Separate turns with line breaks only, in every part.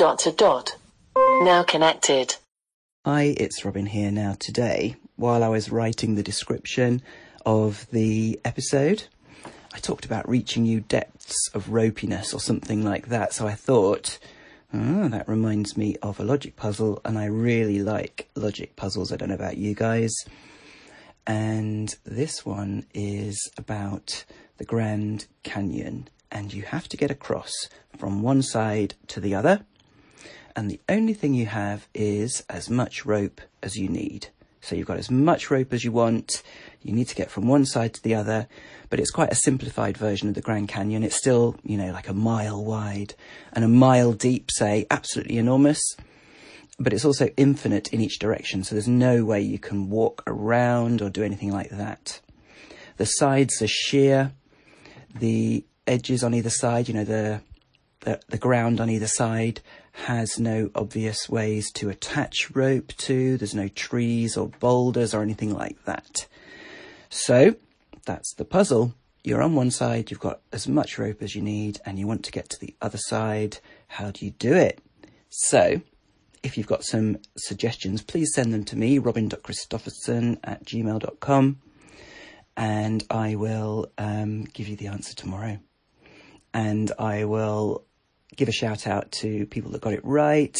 dot to dot. Now connected.
Hi, it's Robin here now. Today, while I was writing the description of the episode, I talked about reaching new depths of ropiness or something like that. So I thought, oh, that reminds me of a logic puzzle, and I really like logic puzzles. I don't know about you guys. And this one is about the Grand Canyon, and you have to get across from one side to the other. And the only thing you have is as much rope as you need. So you've got as much rope as you want. You need to get from one side to the other, but it's quite a simplified version of the Grand Canyon. It's still, you know, like a mile wide and a mile deep, say, absolutely enormous. But it's also infinite in each direction, so there's no way you can walk around or do anything like that. The sides are sheer. The edges on either side, you know, the the, the ground on either side has no obvious ways to attach rope to. There's no trees or boulders or anything like that. So that's the puzzle. You're on one side, you've got as much rope as you need, and you want to get to the other side. How do you do it? So, if you've got some suggestions, please send them to me, robin.christopherson at gmail.com, and I will um, give you the answer tomorrow. And I will give a shout out to people that got it right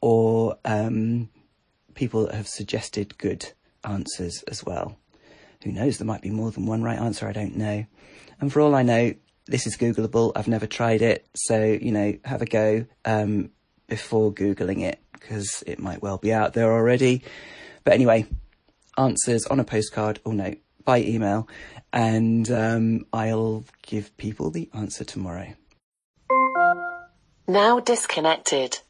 or um, people that have suggested good answers as well. Who knows? There might be more than one right answer. I don't know. And for all I know, this is Googleable. I've never tried it. So, you know, have a go um, before Googling it because it might well be out there already. But anyway, answers on a postcard or no, by email. And um, I'll give people the answer tomorrow.
Now disconnected.